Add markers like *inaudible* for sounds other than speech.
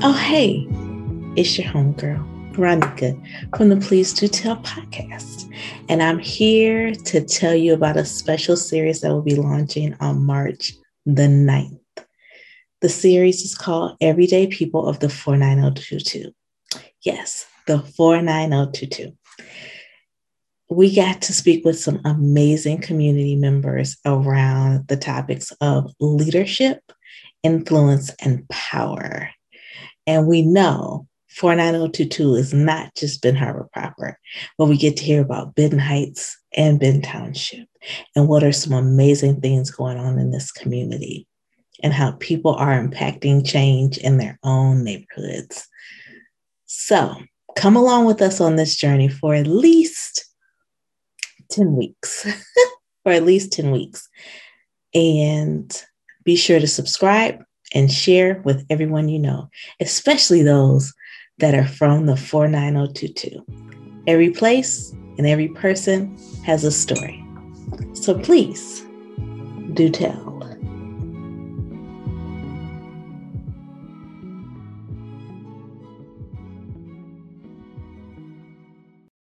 Oh, hey, it's your homegirl, Veronica, from the Please Do Tell podcast. And I'm here to tell you about a special series that will be launching on March the 9th. The series is called Everyday People of the 49022. Yes, the 49022. We got to speak with some amazing community members around the topics of leadership, influence, and power. And we know 49022 is not just Benton Harbor proper, but we get to hear about Benton Heights and Benton Township and what are some amazing things going on in this community and how people are impacting change in their own neighborhoods. So come along with us on this journey for at least 10 weeks, *laughs* for at least 10 weeks. And be sure to subscribe and share with everyone you know, especially those that are from the 49022. Every place and every person has a story. So please do tell.